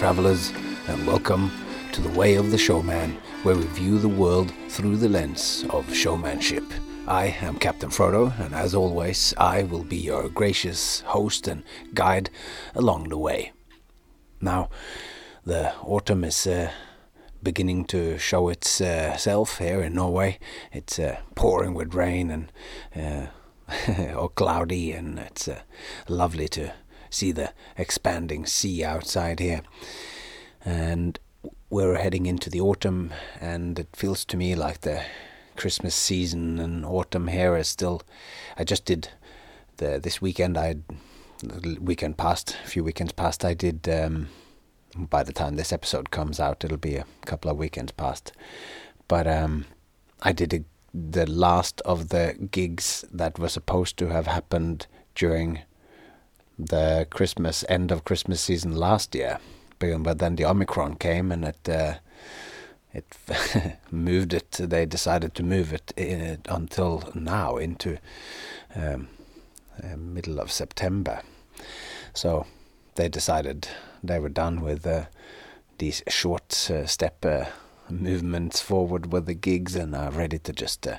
travelers, and welcome to the Way of the Showman, where we view the world through the lens of showmanship. I am Captain Frodo, and as always, I will be your gracious host and guide along the way. Now, the autumn is uh, beginning to show itself here in Norway. It's uh, pouring with rain and uh, or cloudy, and it's uh, lovely to see the expanding sea outside here. And we're heading into the autumn, and it feels to me like the Christmas season and autumn here is still. I just did the this weekend. I weekend past, a few weekends past, I did. Um, by the time this episode comes out, it'll be a couple of weekends past. But um, I did a, the last of the gigs that were supposed to have happened during the Christmas end of Christmas season last year, but then the Omicron came and it uh, it moved it. They decided to move it in, until now into um, uh, middle of September. So they decided they were done with uh, these short uh, step uh, movements forward with the gigs and are ready to just uh,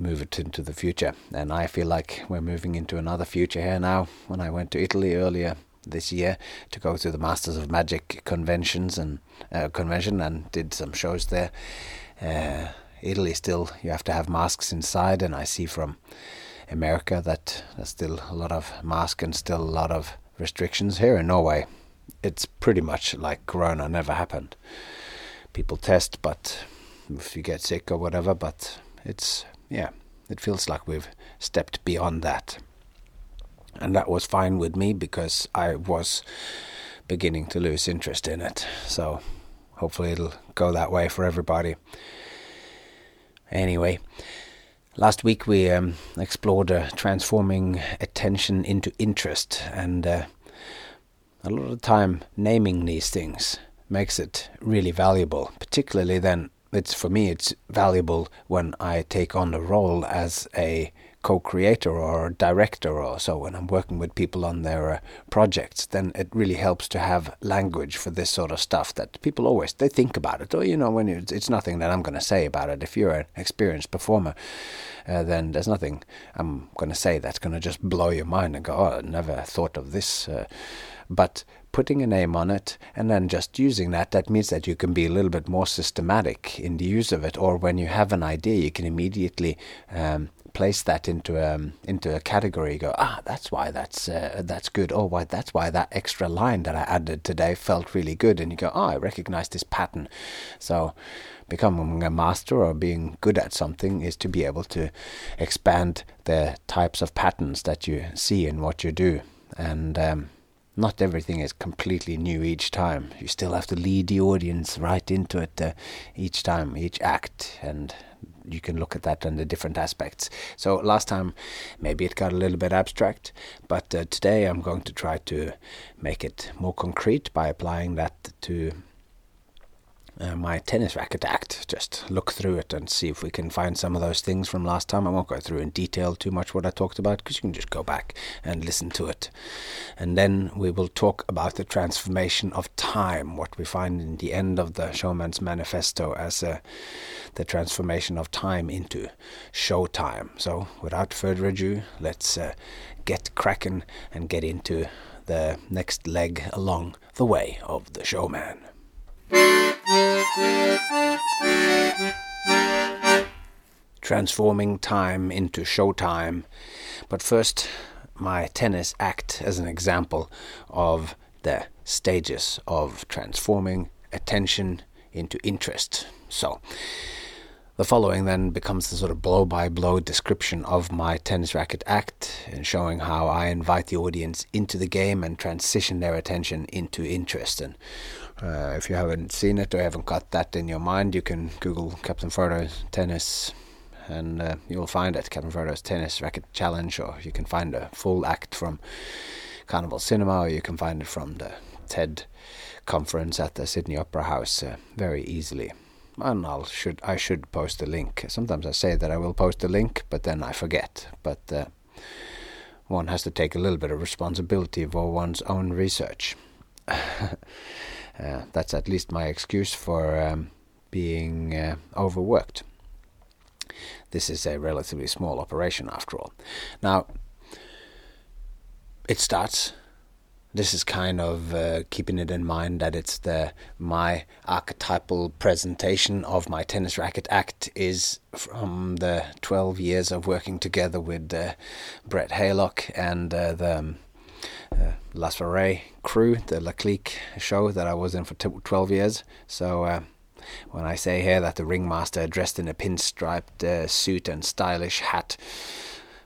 move it into the future. And I feel like we're moving into another future here now. When I went to Italy earlier this year to go to the Masters of Magic conventions and uh, convention and did some shows there. Uh, Italy still you have to have masks inside, and I see from America that there's still a lot of mask and still a lot of restrictions here in Norway. It's pretty much like Corona never happened. People test, but if you get sick or whatever, but it's yeah, it feels like we've stepped beyond that. And that was fine with me because I was beginning to lose interest in it. So hopefully it'll go that way for everybody. Anyway, last week we um, explored uh, transforming attention into interest, and uh, a lot of time naming these things makes it really valuable, particularly then it's for me it's valuable when I take on the role as a co-creator or director or so when I'm working with people on their uh, projects then it really helps to have language for this sort of stuff that people always they think about it. Or you know when it's, it's nothing that I'm going to say about it. If you're an experienced performer uh, then there's nothing I'm going to say that's going to just blow your mind and go oh I never thought of this uh, but putting a name on it and then just using that, that means that you can be a little bit more systematic in the use of it. Or when you have an idea, you can immediately um, place that into um, into a category. You go, ah, that's why that's uh, that's good. Oh, why that's why that extra line that I added today felt really good. And you go, oh, I recognize this pattern. So becoming a master or being good at something is to be able to expand the types of patterns that you see in what you do. And um, not everything is completely new each time. You still have to lead the audience right into it uh, each time, each act, and you can look at that under different aspects. So last time maybe it got a little bit abstract, but uh, today I'm going to try to make it more concrete by applying that to uh, my tennis racket act. Just look through it and see if we can find some of those things from last time. I won't go through in detail too much what I talked about because you can just go back and listen to it. And then we will talk about the transformation of time, what we find in the end of the Showman's Manifesto as uh, the transformation of time into show time. So without further ado, let's uh, get cracking and get into the next leg along the way of the showman. Transforming time into showtime. But first, my tennis act as an example of the stages of transforming attention into interest. So, the following then becomes the sort of blow by blow description of my tennis racket act and showing how I invite the audience into the game and transition their attention into interest. And uh, if you haven't seen it or haven't got that in your mind, you can Google Captain Frodo's tennis and uh, you'll find it, Captain Frodo's tennis racket challenge, or you can find a full act from Carnival Cinema, or you can find it from the TED conference at the Sydney Opera House uh, very easily. And I'll should I should post a link. Sometimes I say that I will post a link, but then I forget. But uh, one has to take a little bit of responsibility for one's own research. Uh, that's at least my excuse for um, being uh, overworked. This is a relatively small operation after all. Now, it starts this is kind of uh, keeping it in mind that it's the my archetypal presentation of my tennis racket act is from the 12 years of working together with uh, Brett Haylock and uh, the um, uh, La Soiree crew, the La Clique show that I was in for t- 12 years. So uh, when I say here that the ringmaster dressed in a pinstriped uh, suit and stylish hat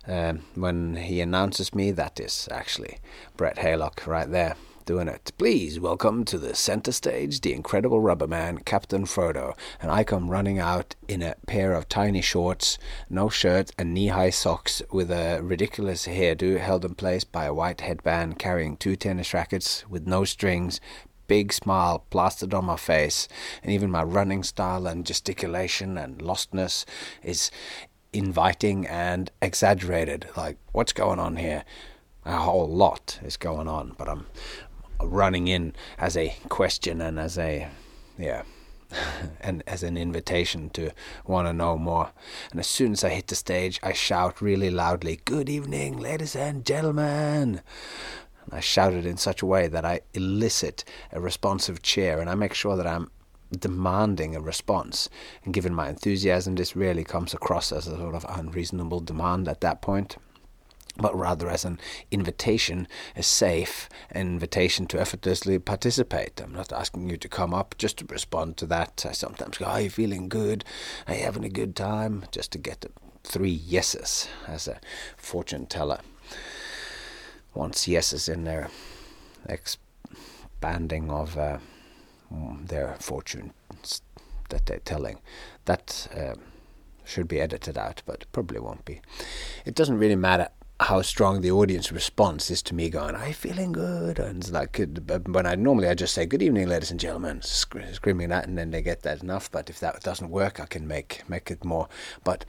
um, when he announces me, that is actually Brett Haylock right there doing it. Please welcome to the center stage the incredible rubber man, Captain Frodo. And I come running out in a pair of tiny shorts, no shirt, and knee high socks with a ridiculous hairdo held in place by a white headband carrying two tennis rackets with no strings. Big smile plastered on my face, and even my running style and gesticulation and lostness is inviting and exaggerated. Like, what's going on here? A whole lot is going on, but I'm running in as a question and as a, yeah, and as an invitation to want to know more. And as soon as I hit the stage, I shout really loudly, Good evening, ladies and gentlemen. And I shout it in such a way that I elicit a responsive cheer and I make sure that I'm demanding a response. And given my enthusiasm, this really comes across as a sort of unreasonable demand at that point, but rather as an invitation, a safe invitation to effortlessly participate. I'm not asking you to come up just to respond to that. I sometimes go, Are you feeling good? Are you having a good time? Just to get three yeses as a fortune teller. Once yeses in their expanding of. Uh, their fortunes that they're telling. That um, should be edited out, but probably won't be. It doesn't really matter how strong the audience response is to me going, "Are you feeling good?" And like when I normally I just say, "Good evening, ladies and gentlemen," screaming that, and then they get that enough. But if that doesn't work, I can make make it more. But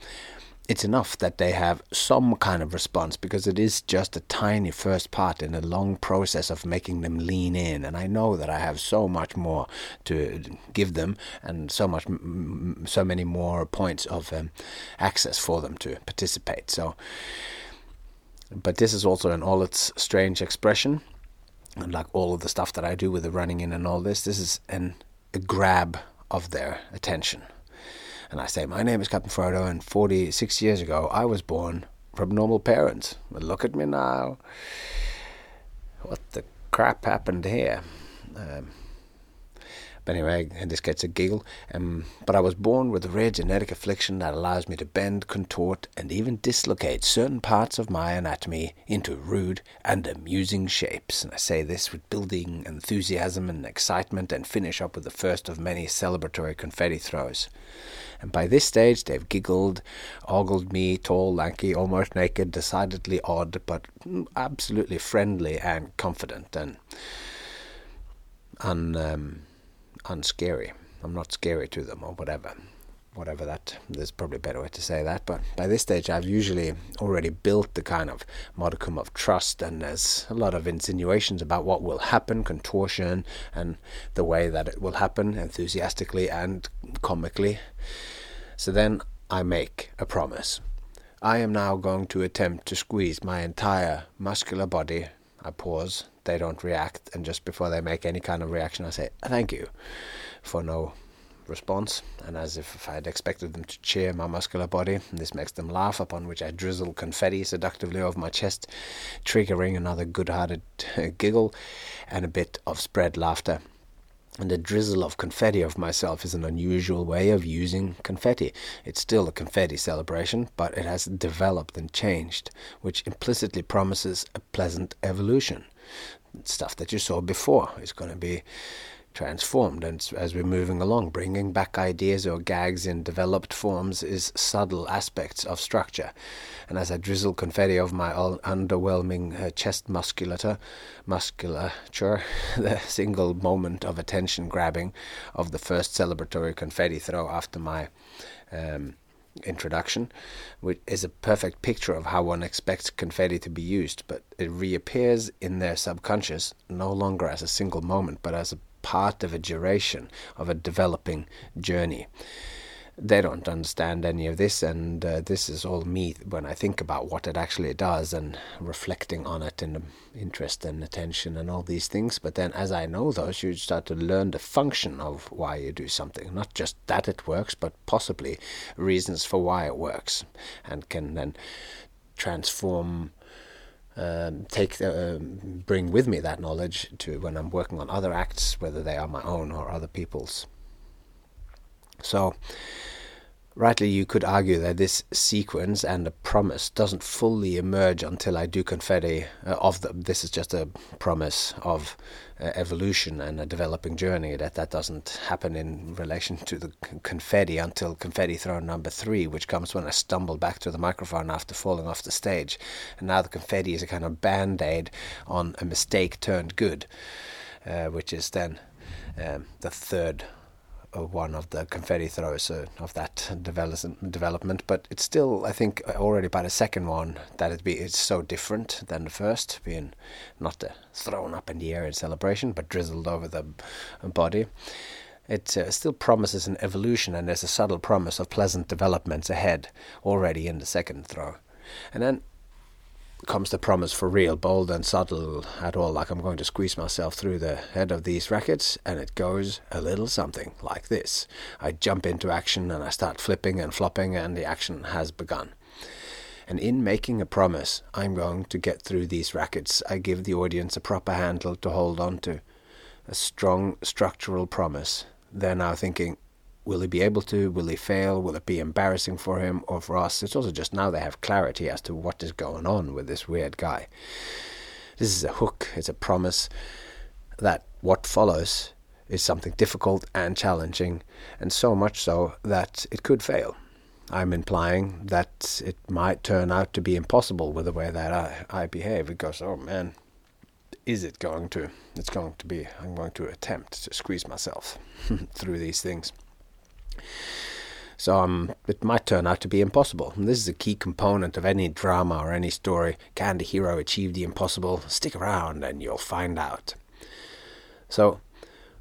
it's enough that they have some kind of response because it is just a tiny first part in a long process of making them lean in. And I know that I have so much more to give them and so much, so many more points of um, access for them to participate. So, but this is also in all its strange expression. And like all of the stuff that I do with the running in and all this, this is an, a grab of their attention and I say, My name is Captain Frodo, and 46 years ago I was born from normal parents. But look at me now. What the crap happened here? Um, but anyway, this gets a giggle. Um, but I was born with a rare genetic affliction that allows me to bend, contort, and even dislocate certain parts of my anatomy into rude and amusing shapes. And I say this with building enthusiasm and excitement, and finish up with the first of many celebratory confetti throws. And by this stage, they've giggled, ogled me, tall, lanky, almost naked, decidedly odd, but absolutely friendly and confident and un, um, unscary. I'm not scary to them or whatever. Whatever that, there's probably a better way to say that. But by this stage, I've usually already built the kind of modicum of trust, and there's a lot of insinuations about what will happen, contortion, and the way that it will happen, enthusiastically and comically. So then I make a promise. I am now going to attempt to squeeze my entire muscular body. I pause, they don't react, and just before they make any kind of reaction, I say, Thank you, for no response, and as if I had expected them to cheer my muscular body. This makes them laugh, upon which I drizzle confetti seductively over my chest, triggering another good hearted uh, giggle and a bit of spread laughter. And the drizzle of confetti of myself is an unusual way of using confetti. It's still a confetti celebration, but it has developed and changed, which implicitly promises a pleasant evolution. Stuff that you saw before is going to be transformed. And as we're moving along bringing back ideas or gags in developed forms is subtle aspects of structure. And as i drizzle confetti over my underwhelming uh, chest musculature musculature the single moment of attention grabbing of the first celebratory confetti throw after my um, introduction, which is a perfect picture of how one expects confetti to be used, but it reappears in their subconscious no longer as a single moment, but as a part of a duration of a developing journey they don't understand any of this, and uh, this is all me when I think about what it actually does and reflecting on it and interest and attention and all these things. But then, as I know those, you start to learn the function of why you do something, not just that it works, but possibly reasons for why it works, and can then transform. Um, take uh, bring with me that knowledge to when I'm working on other acts, whether they are my own or other people's. So, rightly, you could argue that this sequence and the promise doesn't fully emerge until I do confetti uh, of. This is just a promise of uh, evolution and a developing journey. That that doesn't happen in relation to the confetti until confetti throw number three, which comes when I stumble back to the microphone after falling off the stage, and now the confetti is a kind of band aid on a mistake turned good, uh, which is then um, the third one of the confetti throws uh, of that development, but it's still, I think, already by the second one that it be it's so different than the first, being not uh, thrown up in the air in celebration, but drizzled over the body. It uh, still promises an evolution, and there's a subtle promise of pleasant developments ahead already in the second throw. And then comes the promise for real, bold and subtle at all, like I'm going to squeeze myself through the head of these rackets, and it goes a little something like this. I jump into action and I start flipping and flopping, and the action has begun. And in making a promise, I'm going to get through these rackets, I give the audience a proper handle to hold on to, a strong structural promise. They're now thinking, Will he be able to? Will he fail? Will it be embarrassing for him or for us? It's also just now they have clarity as to what is going on with this weird guy. This is a hook, it's a promise that what follows is something difficult and challenging, and so much so that it could fail. I'm implying that it might turn out to be impossible with the way that I, I behave because, oh man, is it going to? It's going to be, I'm going to attempt to squeeze myself through these things. So um, it might turn out to be impossible. And this is a key component of any drama or any story. Can the hero achieve the impossible? Stick around and you'll find out. So,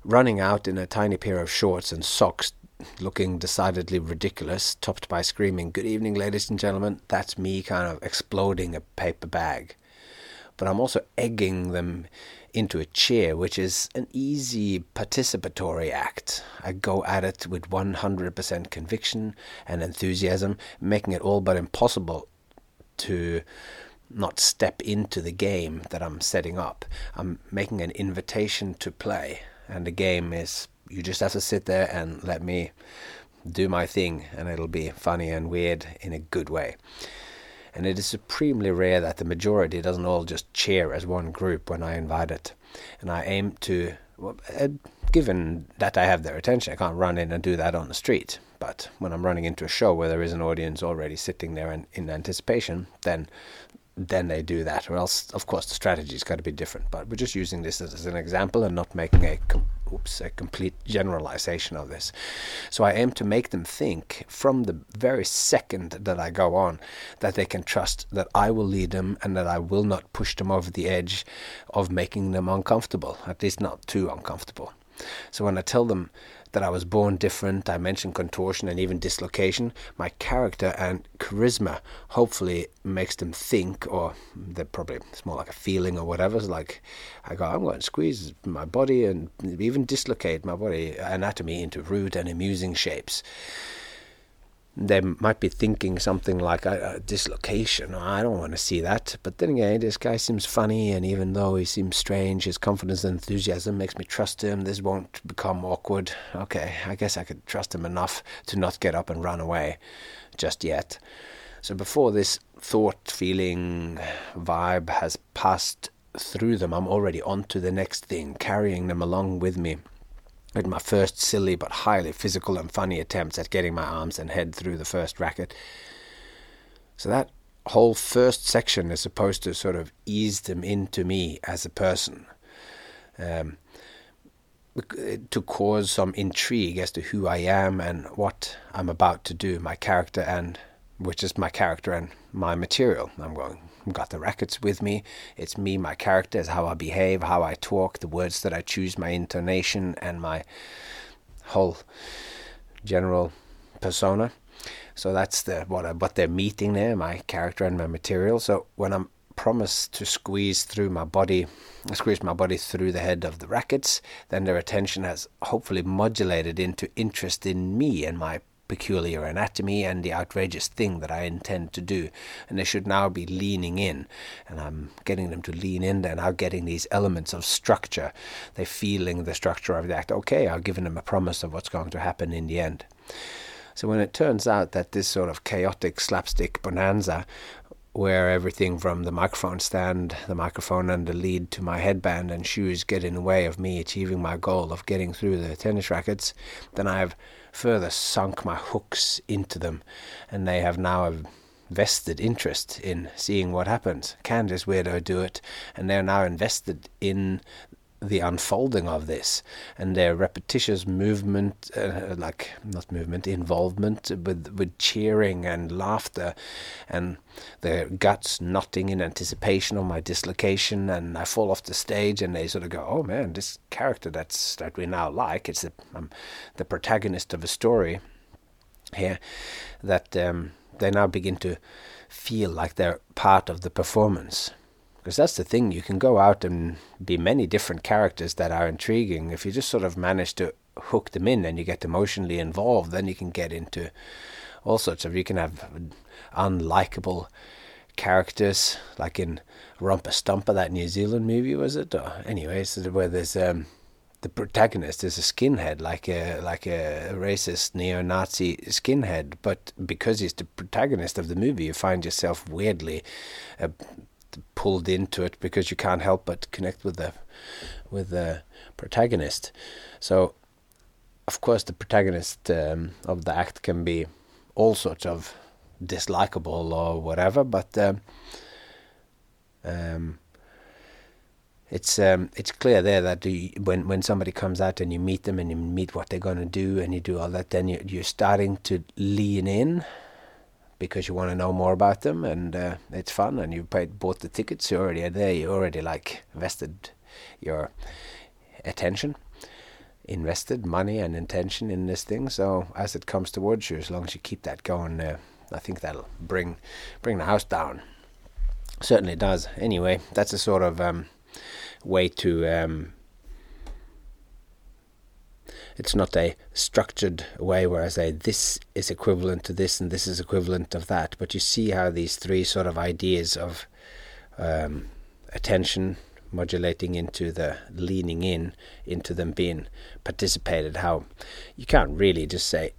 running out in a tiny pair of shorts and socks, looking decidedly ridiculous, topped by screaming, Good evening, ladies and gentlemen, that's me kind of exploding a paper bag. But I'm also egging them into a chair, which is an easy participatory act. I go at it with 100% conviction and enthusiasm, making it all but impossible to not step into the game that I'm setting up. I'm making an invitation to play, and the game is you just have to sit there and let me do my thing, and it'll be funny and weird in a good way and it is supremely rare that the majority doesn't all just cheer as one group when I invite it. And I aim to, well, uh, given that I have their attention, I can't run in and do that on the street. But when I'm running into a show where there is an audience already sitting there in, in anticipation, then then they do that. Or else, of course, the strategy's got to be different. But we're just using this as, as an example and not making a com- oops, a complete generalization of this. So I aim to make them think from the very second that I go on that they can trust that I will lead them and that I will not push them over the edge of making them uncomfortable, at least not too uncomfortable. So when I tell them that I was born different. I mentioned contortion and even dislocation. My character and charisma hopefully makes them think, or they're probably it's more like a feeling or whatever. It's like I go, I'm going to squeeze my body and even dislocate my body anatomy into rude and amusing shapes they might be thinking something like a, a, dislocation. Oh, I don't want to see that. But then again, this guy seems funny, and even though he seems strange, his confidence and enthusiasm makes me trust him. This won't become awkward. Okay, I guess I could trust him enough to not get up and run away just yet. So before this thought, feeling, vibe has passed through them, I'm already on to the next thing, carrying them along with me with my first silly but highly physical and funny attempts at getting my arms and head through the first racket. So that whole first section is supposed to sort of ease them into me as a person. Um, to cause some intrigue as to who I am and what I'm about to do, my character and which is my character and my material. I'm going got the rackets with me. It's me, my character, is how I behave, how I talk, the words that I choose, my intonation, and my whole general persona. So that's the what I, what they're meeting there, my character and my material. So when I'm promised to squeeze through my body, squeeze my body through the head of the rackets, then their attention has hopefully modulated into interest in me and my peculiar anatomy and the outrageous thing that I intend to do. And they should now be leaning in. And I'm getting them to lean in. They're now getting these elements of structure. They're feeling the structure of the act. Okay, I've given them a promise of what's going to happen in the end. So when it turns out that this sort of chaotic slapstick bonanza where everything from the microphone stand, the microphone and the lead to my headband and shoes get in the way of me achieving my goal of getting through the tennis rackets, then I've further sunk my hooks into them, and they have now a vested interest in seeing what happens. Candice Weirdo do it, and they're now invested in the unfolding of this and their repetitious movement, uh, like not movement, involvement with with cheering and laughter, and their guts knotting in anticipation of my dislocation, and I fall off the stage, and they sort of go, "Oh man, this character that's that we now like, it's the um, the protagonist of a story here that um, they now begin to feel like they're part of the performance." Because that's the thing, you can go out and be many different characters that are intriguing. If you just sort of manage to hook them in and you get emotionally involved, then you can get into all sorts of. You can have unlikable characters, like in Romper Stomper, that New Zealand movie, was it? Or anyways, where there's um, the protagonist is a skinhead, like a like a racist neo-Nazi skinhead. But because he's the protagonist of the movie, you find yourself weirdly uh, pulled into it because you can't help but connect with the with the protagonist. So, of course, the protagonist um, of the act can be all sorts of dislikable or whatever, but um, um, it's um, it's clear there that you, when when somebody comes out and you meet them and you meet what they're going to do and you do all that, then you, you're starting to lean in because you want to know more about them and uh, it's fun and you paid bought the tickets you already are there you already like invested your attention invested money and intention in this thing so as it comes towards you as long as you keep that going uh, I think that'll bring bring the house down. Certainly does. Anyway that's a sort of um, way to um, it's not a structured way where I say this is equivalent to this and this is equivalent of that. But you see how these three sort of ideas of um, attention modulating into the leaning in, into them being participated, how you can't really just say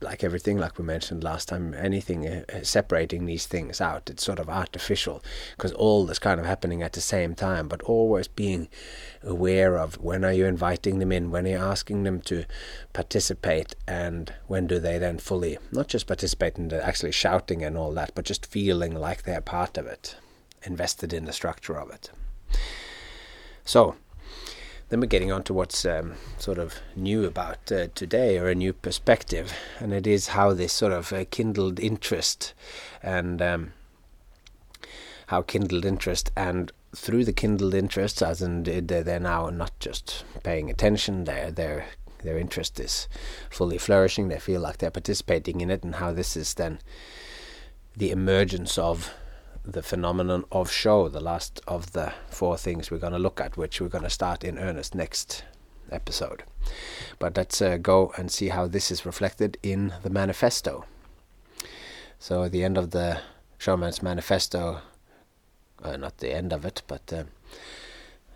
like everything, like we mentioned last time, anything uh, uh, separating these things out, it's sort of artificial because all is kind of happening at the same time, but always being aware of when are you inviting them in, when are you asking them to participate, and when do they then fully, not just participate in the actually shouting and all that, but just feeling like they're part of it, invested in the structure of it. So, then we're getting on to what's um, sort of new about uh, today or a new perspective, and it is how this sort of uh, kindled interest and um, how kindled interest and through the kindled interest, as in they're now not just paying attention, their their their interest is fully flourishing. They feel like they're participating in it, and how this is then the emergence of the phenomenon of show, the last of the four things we're going to look at, which we're going to start in earnest next episode. But let's uh, go and see how this is reflected in the manifesto. So, at the end of the showman's manifesto, uh, not the end of it, but uh,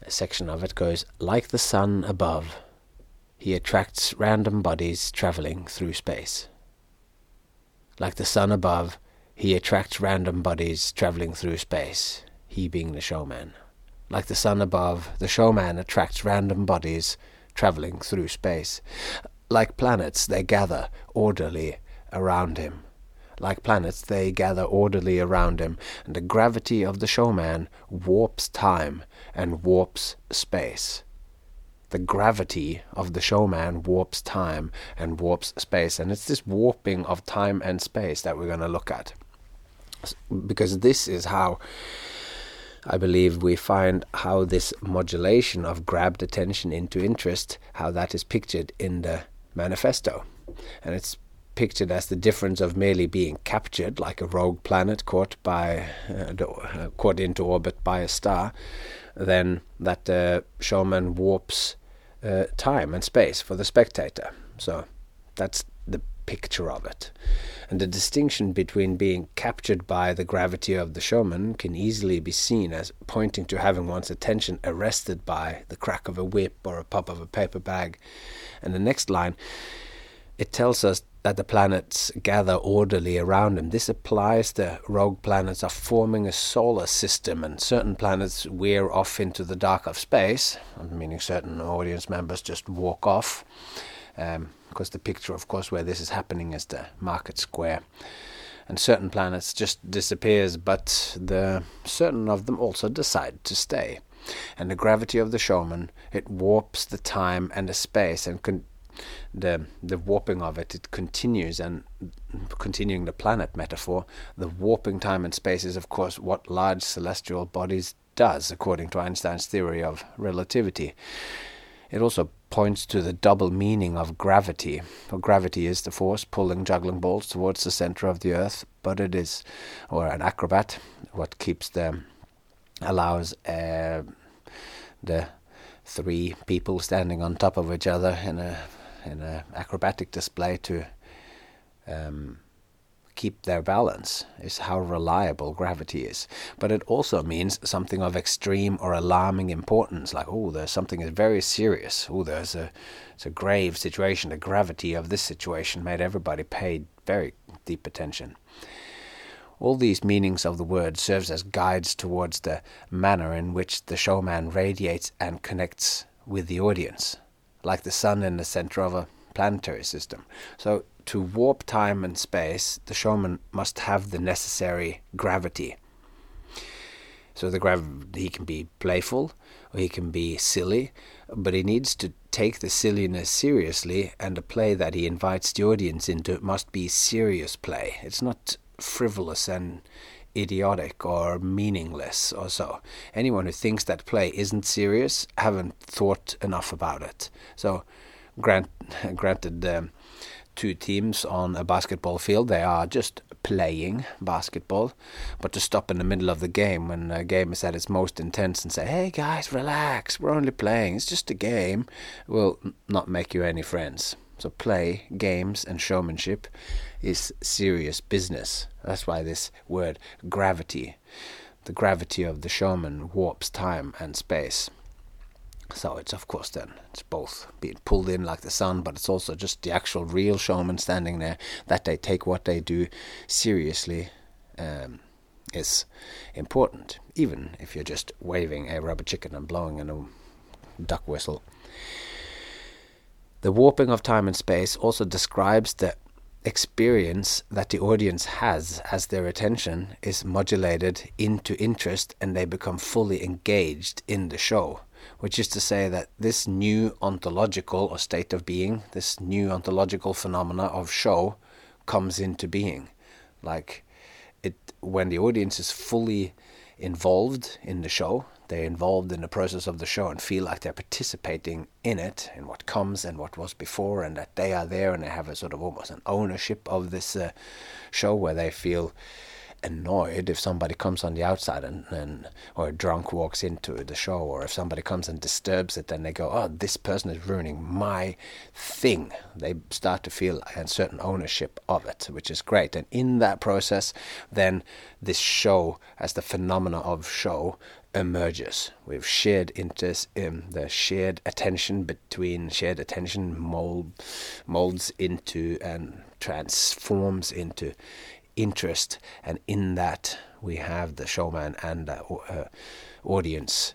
a section of it goes like the sun above, he attracts random bodies traveling through space. Like the sun above, he attracts random bodies traveling through space, he being the showman. Like the sun above, the showman attracts random bodies traveling through space. Like planets, they gather orderly around him. Like planets, they gather orderly around him, and the gravity of the showman warps time and warps space. The gravity of the showman warps time and warps space, and it's this warping of time and space that we're going to look at. Because this is how I believe we find how this modulation of grabbed attention into interest, how that is pictured in the manifesto. And it's pictured as the difference of merely being captured, like a rogue planet caught by uh, uh, caught into orbit by a star, then that the showman warps uh, time and space for the spectator. So that's picture of it. And the distinction between being captured by the gravity of the showman can easily be seen as pointing to having one's attention arrested by the crack of a whip or a pop of a paper bag. And the next line, it tells us that the planets gather orderly around him. This applies to rogue planets are forming a solar system, and certain planets wear off into the dark of space, meaning certain audience members just walk off. Um, because the picture, of course, where this is happening is the market square. And certain planets just disappears, but the certain of them also decide to stay. And the gravity of the showman, it warps the time and the space, and con- the the warping of it, it continues. And continuing the planet metaphor, the warping time and space is, of course, what large celestial bodies does, according to Einstein's theory of relativity. It also points to the double meaning of gravity. For gravity is the force pulling juggling balls towards the center of the earth, but it is, or an acrobat, what keeps the, allows uh, the three people standing on top of each other in a in a acrobatic display to um, keep their balance is how reliable gravity is. But it also means something of extreme or alarming importance, like, oh, there's something is very serious. Oh, there's a, it's a grave situation. The gravity of this situation made everybody pay very deep attention. All these meanings of the word serves as guides towards the manner in which the showman radiates and connects with the audience, like the sun in the center of a planetary system. So to warp time and space, the showman must have the necessary gravity. So the grav- he can be playful or he can be silly, but he needs to take the silliness seriously, and a play that he invites the audience into must be serious play. It's not frivolous and idiotic or meaningless or so. Anyone who thinks that play isn't serious haven't thought enough about it. So, grant, granted. Um, two teams on a basketball field. They are just playing basketball. But to stop in the middle of the game when the game is at its most intense and say, hey guys, relax, we're only playing, it's just a game, will not make you any friends. So, play, games, and showmanship is serious business. That's why this word gravity, the gravity of the showman, warps time and space. So it's of course then it's both being pulled in like the sun, but it's also just the actual real showman standing there that they take what they do seriously um, is important, even if you're just waving a rubber chicken and blowing in a duck whistle. The warping of time and space also describes the experience that the audience has as their attention is modulated into interest and they become fully engaged in the show which is to say that this new ontological or state of being, this new ontological phenomena of show, comes into being. Like it, when the audience is fully involved in the show, they're involved in the process of the show and feel like they're participating in it, in what comes and what was before, and that they are there and they have a sort of almost an ownership of this uh, show where they feel annoyed if somebody comes on the outside and, and or a drunk walks into the show or if somebody comes and disturbs it then they go oh this person is ruining my thing. They start to feel a certain ownership of it which is great. And in that process then this show as the phenomena of show emerges. With shared interest in um, the shared attention between shared attention mold molds into and transforms into interest, and in that we have the showman and the uh, audience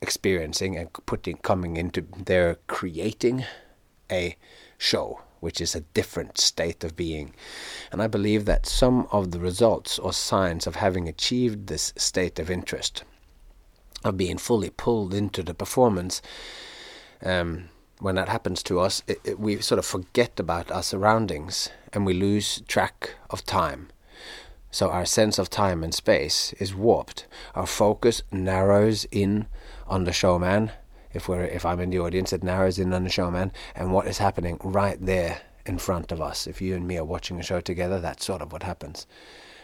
experiencing and putting coming into their creating a show which is a different state of being. And I believe that some of the results or signs of having achieved this state of interest, of being fully pulled into the performance, um, when that happens to us, it, it, we sort of forget about our surroundings and we lose track of time. So our sense of time and space is warped. Our focus narrows in on the showman. If we're if I'm in the audience, it narrows in on the showman and what is happening right there in front of us. If you and me are watching a show together, that's sort of what happens.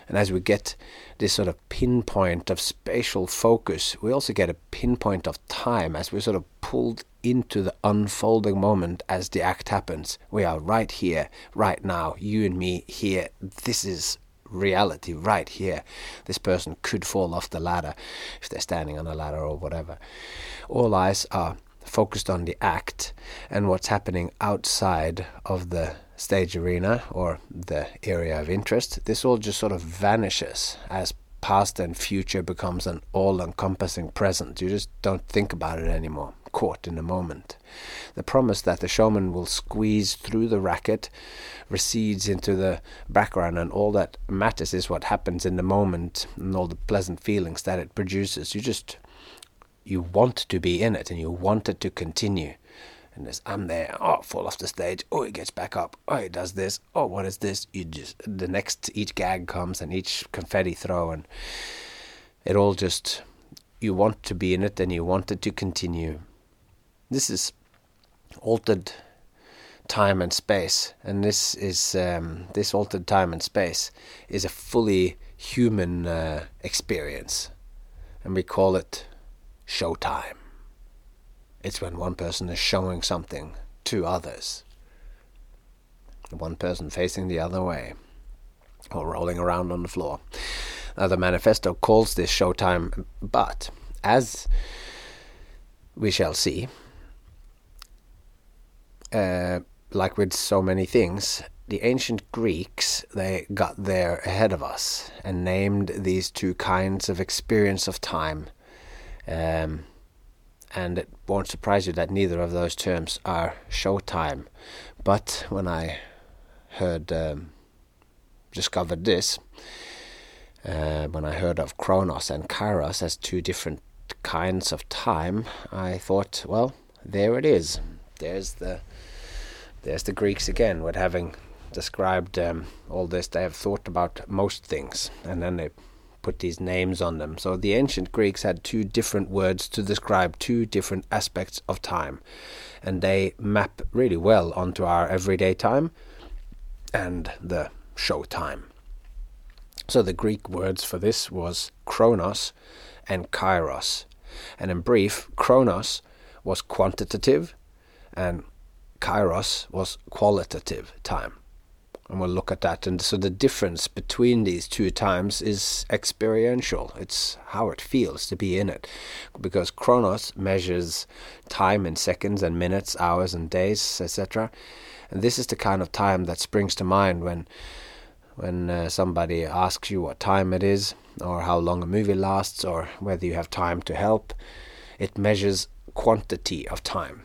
And as we get this sort of pinpoint of spatial focus, we also get a pinpoint of time as we're sort of pulled into the unfolding moment as the act happens. We are right here, right now, you and me here. This is reality right here. This person could fall off the ladder if they're standing on a ladder or whatever. All eyes are focused on the act and what's happening outside of the stage arena or the area of interest, this all just sort of vanishes as past and future becomes an all encompassing present. You just don't think about it anymore, caught in a moment. The promise that the showman will squeeze through the racket recedes into the background, and all that matters is what happens in the moment and all the pleasant feelings that it produces. You just you want to be in it and you want it to continue and as I'm there, oh, fall off the stage, oh, he gets back up, oh, he does this, oh, what is this? You just, the next, each gag comes and each confetti throw, and it all just, you want to be in it and you want it to continue. This is altered time and space, and this is, um, this altered time and space is a fully human uh, experience, and we call it showtime. It's when one person is showing something to others. One person facing the other way, or rolling around on the floor. Now, the manifesto calls this showtime, but as we shall see, uh, like with so many things, the ancient Greeks they got there ahead of us and named these two kinds of experience of time. Um, and it won't surprise you that neither of those terms are showtime. But when I heard, um, discovered this, uh, when I heard of Chronos and Kairos as two different kinds of time, I thought, well, there it is. There's the there's the Greeks again, with having described um, all this, they have thought about most things, and then they put these names on them. So the ancient Greeks had two different words to describe two different aspects of time, and they map really well onto our everyday time and the show time. So the Greek words for this was chronos and kairos. And in brief, chronos was quantitative and kairos was qualitative time and we'll look at that. And so the difference between these two times is experiential. It's how it feels to be in it, because Chronos measures time in seconds and minutes, hours and days, etc. And this is the kind of time that springs to mind when when uh, somebody asks you what time it is, or how long a movie lasts, or whether you have time to help. It measures quantity of time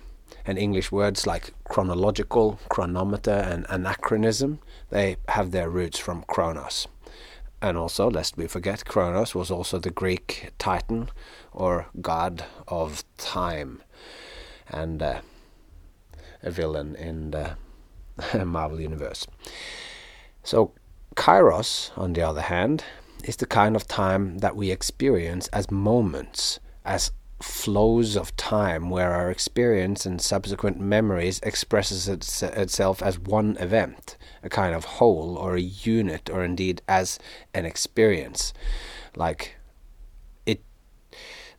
and English words like chronological, chronometer, and anachronism, they have their roots from Chronos. And also, lest we forget, Kronos was also the Greek titan or god of time, and uh, a villain in the Marvel Universe. So, Kairos, on the other hand, is the kind of time that we experience as moments, as flows of time where our experience and subsequent memories expresses its, itself as one event, a kind of whole or a unit, or indeed as an experience. Like it,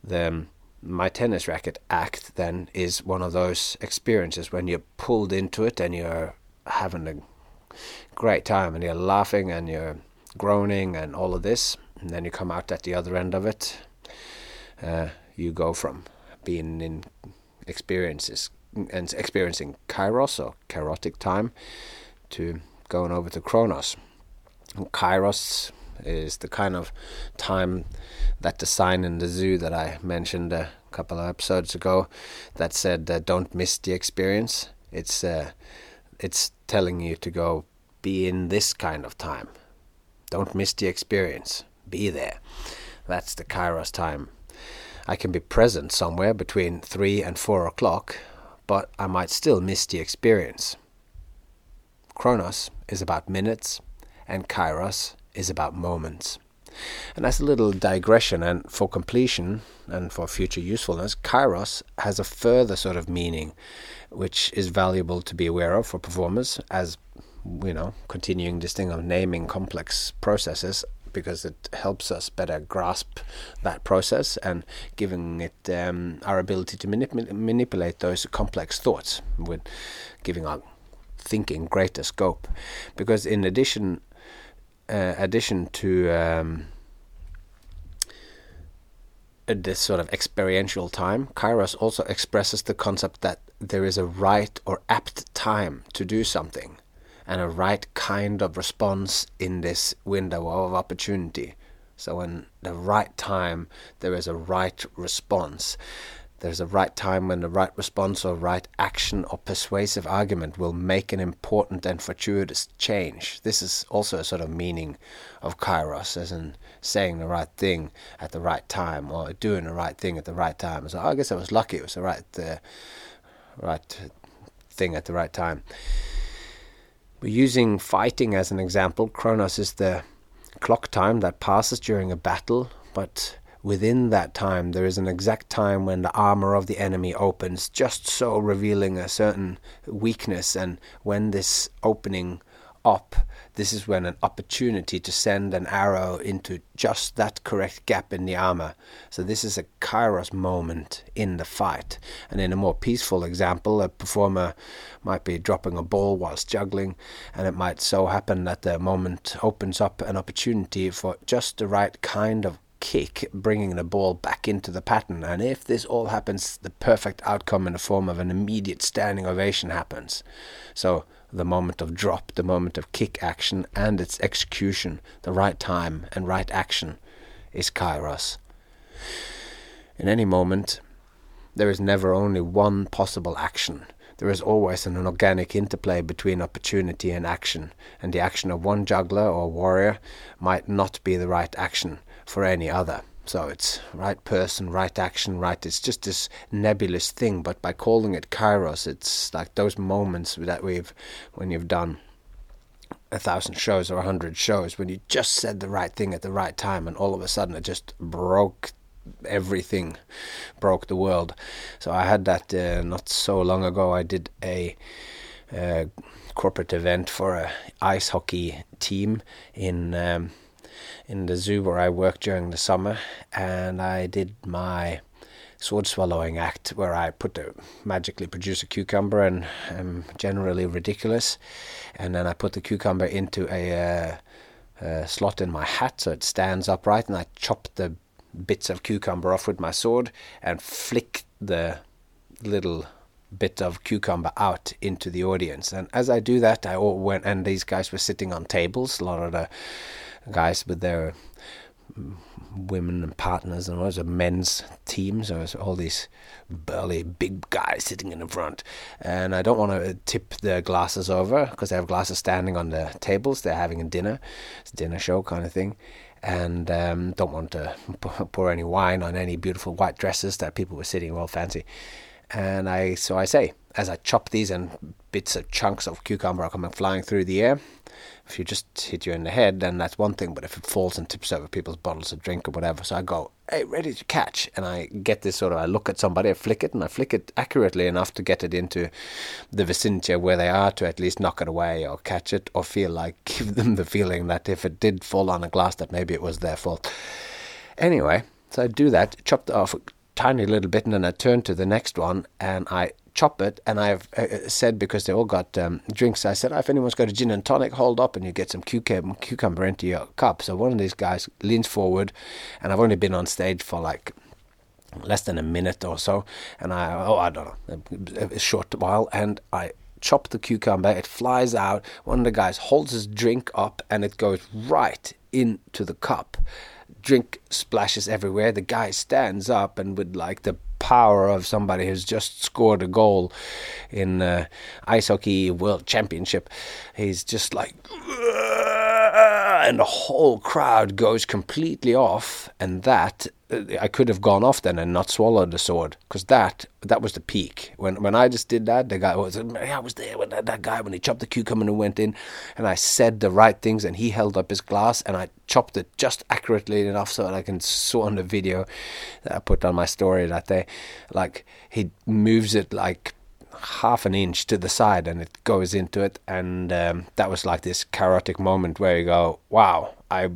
the my tennis racket act then is one of those experiences when you're pulled into it and you're having a great time and you're laughing and you're groaning and all of this, and then you come out at the other end of it. Uh, you go from being in experiences and experiencing kairos or kairotic time to going over to chronos. And kairos is the kind of time that the sign in the zoo that I mentioned a couple of episodes ago that said uh, don't miss the experience. It's uh, it's telling you to go be in this kind of time. Don't miss the experience. Be there. That's the kairos time I can be present somewhere between 3 and 4 o'clock, but I might still miss the experience. Chronos is about minutes, and Kairos is about moments. And as a little digression, and for completion and for future usefulness, kairos has a further sort of meaning, which is valuable to be aware of for performers as you know, continuing this thing of naming complex processes because it helps us better grasp that process and giving it um, our ability to manip- manipulate those complex thoughts with giving our thinking greater scope. Because in addition, uh, addition to um, this sort of experiential time, Kairos also expresses the concept that there is a right or apt time to do something and a right kind of response in this window of opportunity. So, in the right time, there is a right response. There's a right time when the right response or right action or persuasive argument will make an important and fortuitous change. This is also a sort of meaning of kairos, as in saying the right thing at the right time or doing the right thing at the right time. So I guess I was lucky; it was the right, uh, right thing at the right time. We're using fighting as an example. Chronos is the clock time that passes during a battle, but within that time there is an exact time when the armor of the enemy opens, just so revealing a certain weakness. And when this opening up, this is when an opportunity to send an arrow into just that correct gap in the armor. So this is a kairos moment in the fight. And in a more peaceful example, a performer might be dropping a ball whilst juggling, and it might so happen that the moment opens up an opportunity for just the right kind of kick, bringing the ball back into the pattern. And if this all happens, the perfect outcome in the form of an immediate standing ovation happens. So the moment of drop, the moment of kick action, and its execution, the right time and right action, is kairos. In any moment, there is never only one possible action. There is always an organic interplay between opportunity and action, and the action of one juggler or warrior might not be the right action for any other. So it's right person, right action, right. It's just this nebulous thing. But by calling it kairos, it's like those moments that we've, when you've done a thousand shows or a hundred shows, when you just said the right thing at the right time, and all of a sudden it just broke everything, broke the world. So I had that uh, not so long ago. I did a. Uh, corporate event for a ice hockey team in um, in the zoo where I worked during the summer, and I did my sword swallowing act where I put the magically produce a cucumber and am generally ridiculous, and then I put the cucumber into a, uh, a slot in my hat so it stands upright, and I chop the bits of cucumber off with my sword and flick the little bit of cucumber out into the audience. And as I do that, I all went, and these guys were sitting on tables. A lot of the guys with their women and partners and was a men's team so it's all these burly big guys sitting in the front. And i don't want to tip their glasses over because they have glasses standing on the tables they're having a dinner it's a dinner show kind of thing. And um, don't want to pour any wine on any beautiful white dresses that people were sitting all fancy. And i so i say as i chop these and bits of chunks of cucumber are coming flying through the air if you just hit you in the head, then that's one thing. But if it falls and tips over people's bottles of drink or whatever, so I go, hey, ready to catch, and I get this sort of, I look at somebody, I flick it, and I flick it accurately enough to get it into the vicinity where they are to at least knock it away or catch it or feel like give them the feeling that if it did fall on a glass, that maybe it was their fault. Anyway, so I do that, chopped off a tiny little bit, and then I turn to the next one, and I chop it. And I've uh, uh, said because they all got um, drinks, I said, oh, if anyone's got a gin and tonic, hold up and you get some cucumber, cucumber into your cup. So one of these guys leans forward, and I've only been on stage for like less than a minute or so, and I oh I don't know a, a short while, and I chop the cucumber. It flies out. One of the guys holds his drink up, and it goes right into the cup. Drink splashes everywhere. The guy stands up and with like the power of somebody who's just scored a goal in uh, ice hockey world championship. He's just like and the whole crowd goes completely off, and that uh, I could have gone off then and not swallowed the sword because that that was the peak. When when I just did that, the guy was I was there when that, that guy when he chopped the cucumber and went in, and I said the right things, and he held up his glass, and I chopped it just accurately enough so that I can saw on the video that I put on my story that day, like he moves it like half an inch to the side and it goes into it and um, that was like this kairotic moment where you go wow i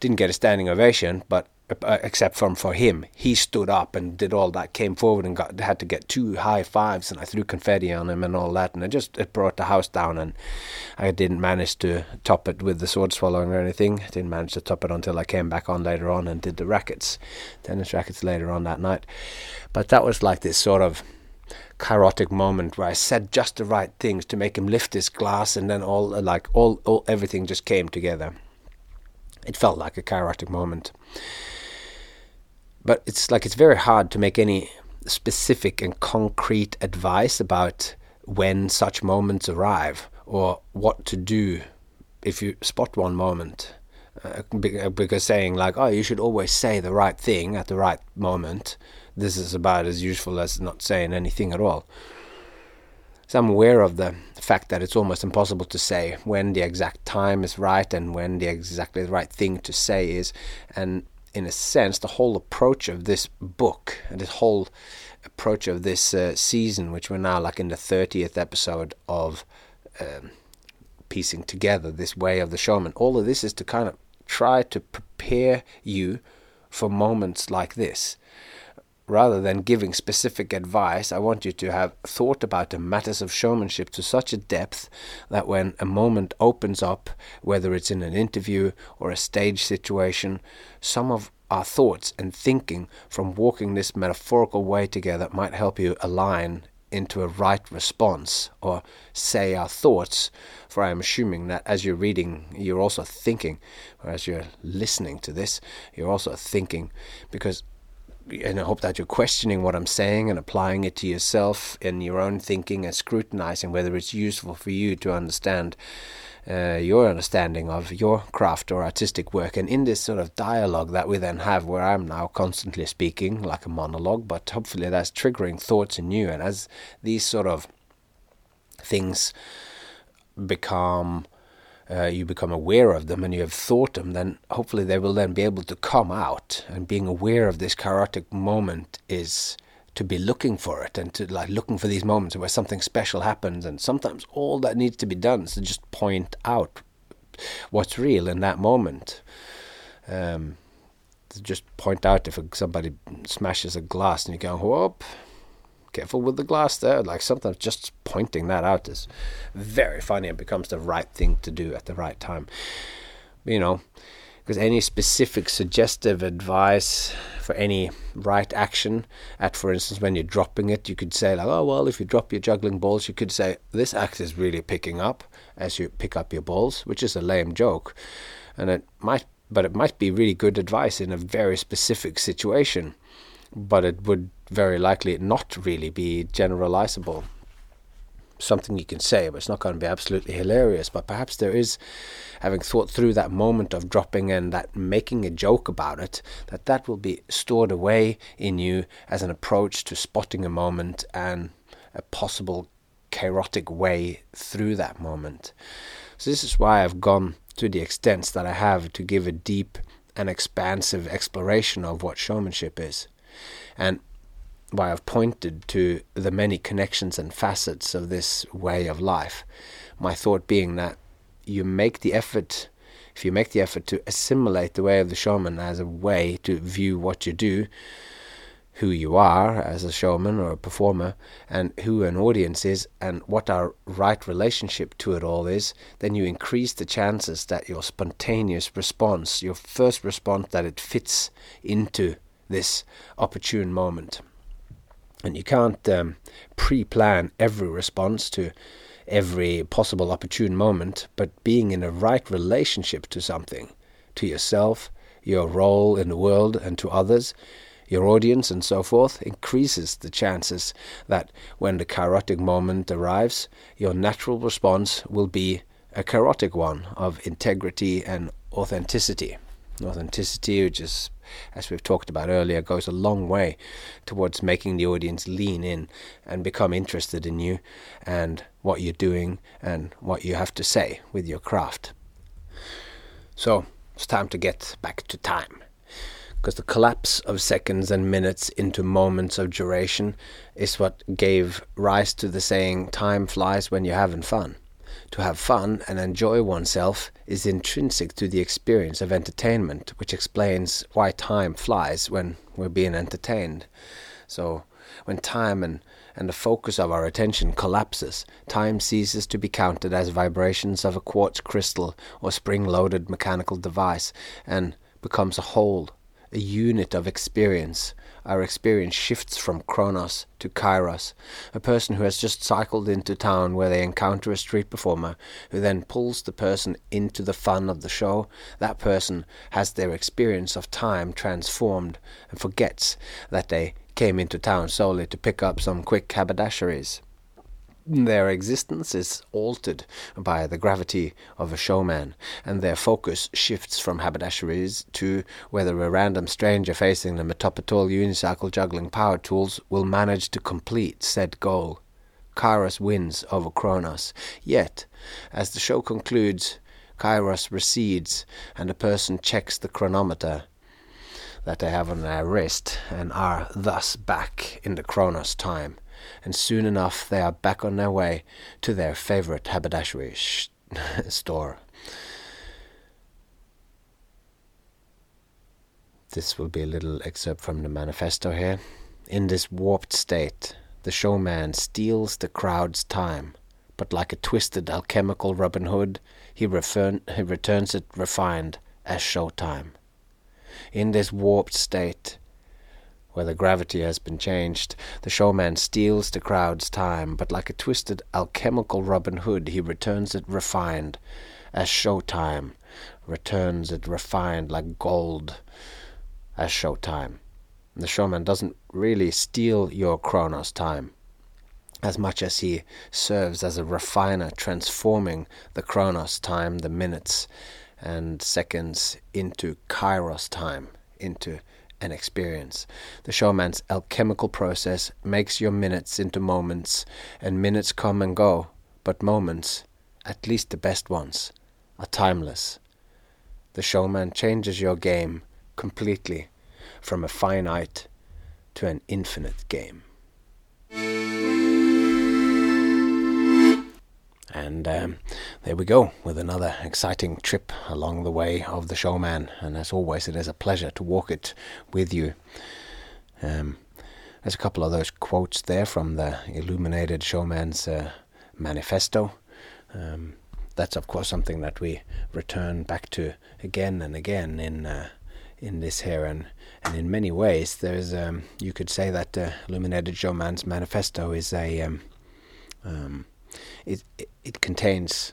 didn't get a standing ovation but uh, except from for him. He stood up and did all that, came forward and got had to get two high fives, and I threw confetti on him and all that, and it just it brought the house down. And I didn't manage to top it with the sword swallowing or anything. I didn't manage to top it until I came back on later on and did the rackets, tennis rackets later on that night. But that was like this sort of kairotic moment where I said just the right things to make him lift his glass, and then all like all, all everything just came together. It felt like a kairotic moment but it's like it's very hard to make any specific and concrete advice about when such moments arrive or what to do if you spot one moment. Uh, because saying like, oh, you should always say the right thing at the right moment, this is about as useful as not saying anything at all. So I'm aware of the fact that it's almost impossible to say when the exact time is right and when the exactly the right thing to say is, and in a sense, the whole approach of this book and this whole approach of this uh, season, which we're now like in the 30th episode of um, piecing together this way of the showman, all of this is to kind of try to prepare you for moments like this rather than giving specific advice, I want you to have thought about the matters of showmanship to such a depth that when a moment opens up, whether it's in an interview or a stage situation, some of our thoughts and thinking from walking this metaphorical way together might help you align into a right response or say our thoughts. For I am assuming that as you're reading, you're also thinking, or as you're listening to this, you're also thinking, because and I hope that you're questioning what I'm saying and applying it to yourself in your own thinking and scrutinizing whether it's useful for you to understand uh, your understanding of your craft or artistic work. And in this sort of dialogue that we then have, where I'm now constantly speaking like a monologue, but hopefully that's triggering thoughts in you. And as these sort of things become uh, you become aware of them and you have thought them, then hopefully they will then be able to come out. And being aware of this kairotic moment is to be looking for it and to like looking for these moments where something special happens. And sometimes all that needs to be done is to just point out what's real in that moment. Um, just point out if somebody smashes a glass and you go, whoop, careful with the glass there. Like sometimes just pointing that out is very funny and becomes the right thing to do at the right time. You know, because any specific suggestive advice for any right action at for instance when you're dropping it you could say like oh well if you drop your juggling balls you could say this act is really picking up as you pick up your balls which is a lame joke and it might but it might be really good advice in a very specific situation but it would very likely not really be generalizable. Something you can say, but it's not going to be absolutely hilarious. But perhaps there is, having thought through that moment of dropping in, that making a joke about it, that that will be stored away in you as an approach to spotting a moment and a possible kairotic way through that moment. So this is why I've gone to the extents that I have to give a deep and expansive exploration of what showmanship is. And why I've pointed to the many connections and facets of this way of life. My thought being that you make the effort, if you make the effort to assimilate the way of the showman as a way to view what you do, who you are as a showman or a performer, and who an audience is, and what our right relationship to it all is, then you increase the chances that your spontaneous response, your first response, that it fits into this opportune moment. And you can't um, pre plan every response to every possible opportune moment, but being in a right relationship to something, to yourself, your role in the world, and to others, your audience, and so forth, increases the chances that when the kairotic moment arrives, your natural response will be a kairotic one of integrity and authenticity. Authenticity, which is, as we've talked about earlier, goes a long way towards making the audience lean in and become interested in you and what you're doing and what you have to say with your craft. So, it's time to get back to time. Because the collapse of seconds and minutes into moments of duration is what gave rise to the saying, time flies when you're having fun. To have fun and enjoy oneself is intrinsic to the experience of entertainment, which explains why time flies when we're being entertained. So, when time and, and the focus of our attention collapses, time ceases to be counted as vibrations of a quartz crystal or spring loaded mechanical device and becomes a whole, a unit of experience, our experience shifts from Chronos to Kairos. A person who has just cycled into town where they encounter a street performer who then pulls the person into the fun of the show, that person has their experience of time transformed and forgets that they came into town solely to pick up some quick haberdasheries their existence is altered by the gravity of a showman, and their focus shifts from haberdasheries to whether a random stranger facing them atop a tall unicycle juggling power tools will manage to complete said goal. Kairos wins over Chronos. Yet, as the show concludes, Kairos recedes, and a person checks the chronometer that they have on their wrist and are thus back in the Chronos time and soon enough they are back on their way to their favorite haberdashery sh- store. This will be a little excerpt from the manifesto here. In this warped state, the showman steals the crowd's time, but like a twisted alchemical Robin Hood, he, refer- he returns it refined as showtime. In this warped state, where the gravity has been changed, the showman steals the crowd's time, but like a twisted alchemical Robin Hood, he returns it refined, as showtime returns it refined like gold, as showtime. The showman doesn't really steal your Chronos time as much as he serves as a refiner, transforming the Chronos time, the minutes and seconds, into Kairos time, into an experience. The showman's alchemical process makes your minutes into moments, and minutes come and go, but moments, at least the best ones, are timeless. The showman changes your game completely from a finite to an infinite game. And um, there we go with another exciting trip along the way of the showman. And as always, it is a pleasure to walk it with you. Um, there's a couple of those quotes there from the Illuminated Showman's uh, manifesto. Um, that's of course something that we return back to again and again in uh, in this here, and, and in many ways, there's um, you could say that uh, Illuminated Showman's manifesto is a um, um, it, it, it contains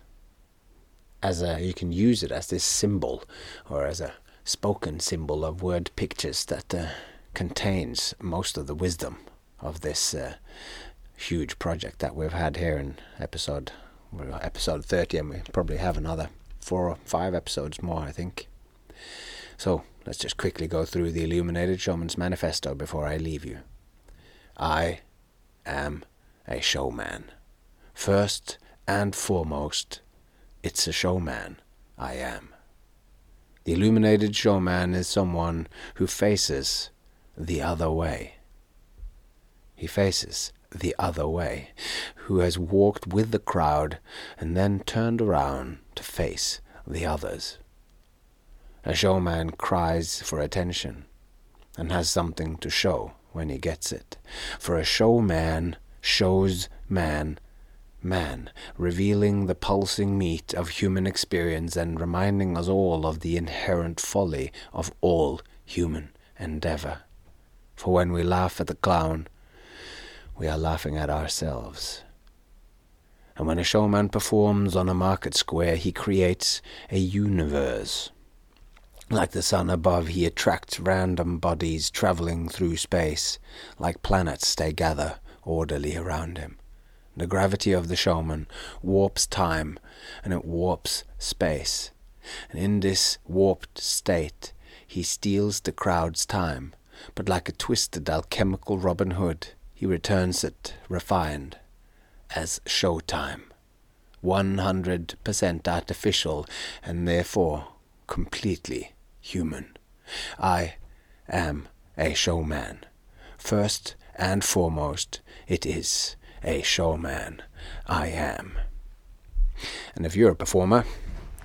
as a you can use it as this symbol or as a spoken symbol of word pictures that uh, contains most of the wisdom of this uh, huge project that we've had here in episode episode 30 and we probably have another four or five episodes more I think. So let's just quickly go through the illuminated showman's manifesto before I leave you. I am a showman First and foremost, it's a showman I am. The illuminated showman is someone who faces the other way. He faces the other way, who has walked with the crowd and then turned around to face the others. A showman cries for attention and has something to show when he gets it, for a showman shows man man, revealing the pulsing meat of human experience and reminding us all of the inherent folly of all human endeavor. For when we laugh at the clown, we are laughing at ourselves. And when a showman performs on a market square, he creates a universe. Like the sun above, he attracts random bodies traveling through space. Like planets, they gather orderly around him the gravity of the showman, warps time and it warps space. And in this warped state, he steals the crowd's time, but like a twisted alchemical Robin Hood, he returns it refined as showtime. 100% artificial and therefore completely human. I am a showman. First and foremost, it is a showman. I am. And if you're a performer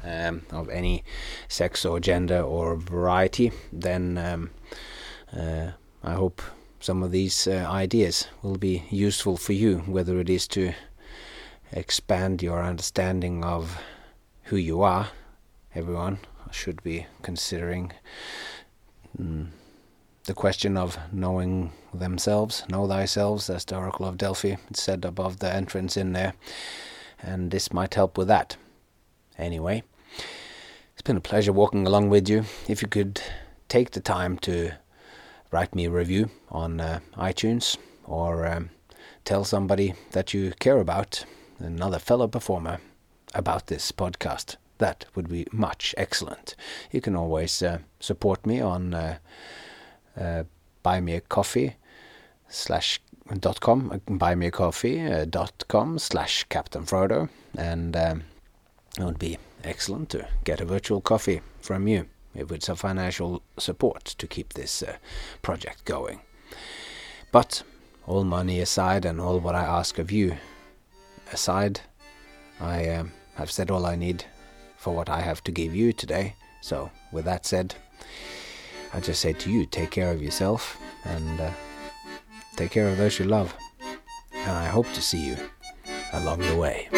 um, of any sex or gender or variety, then um, uh, I hope some of these uh, ideas will be useful for you, whether it is to expand your understanding of who you are. Everyone should be considering mm, the question of knowing themselves, know thyself, as the Oracle of Delphi said above the entrance in there, and this might help with that. Anyway, it's been a pleasure walking along with you. If you could take the time to write me a review on uh, iTunes or um, tell somebody that you care about, another fellow performer, about this podcast. That would be much excellent. You can always uh, support me on. Uh, uh, buy me a coffee slash dot com uh, buy me a coffee uh, slash Captain Frodo and um, it would be excellent to get a virtual coffee from you it's a financial support to keep this uh, project going. But all money aside and all what I ask of you aside, I um, have said all I need for what I have to give you today. So, with that said, I just say to you, take care of yourself and uh, take care of those you love. And I hope to see you along the way.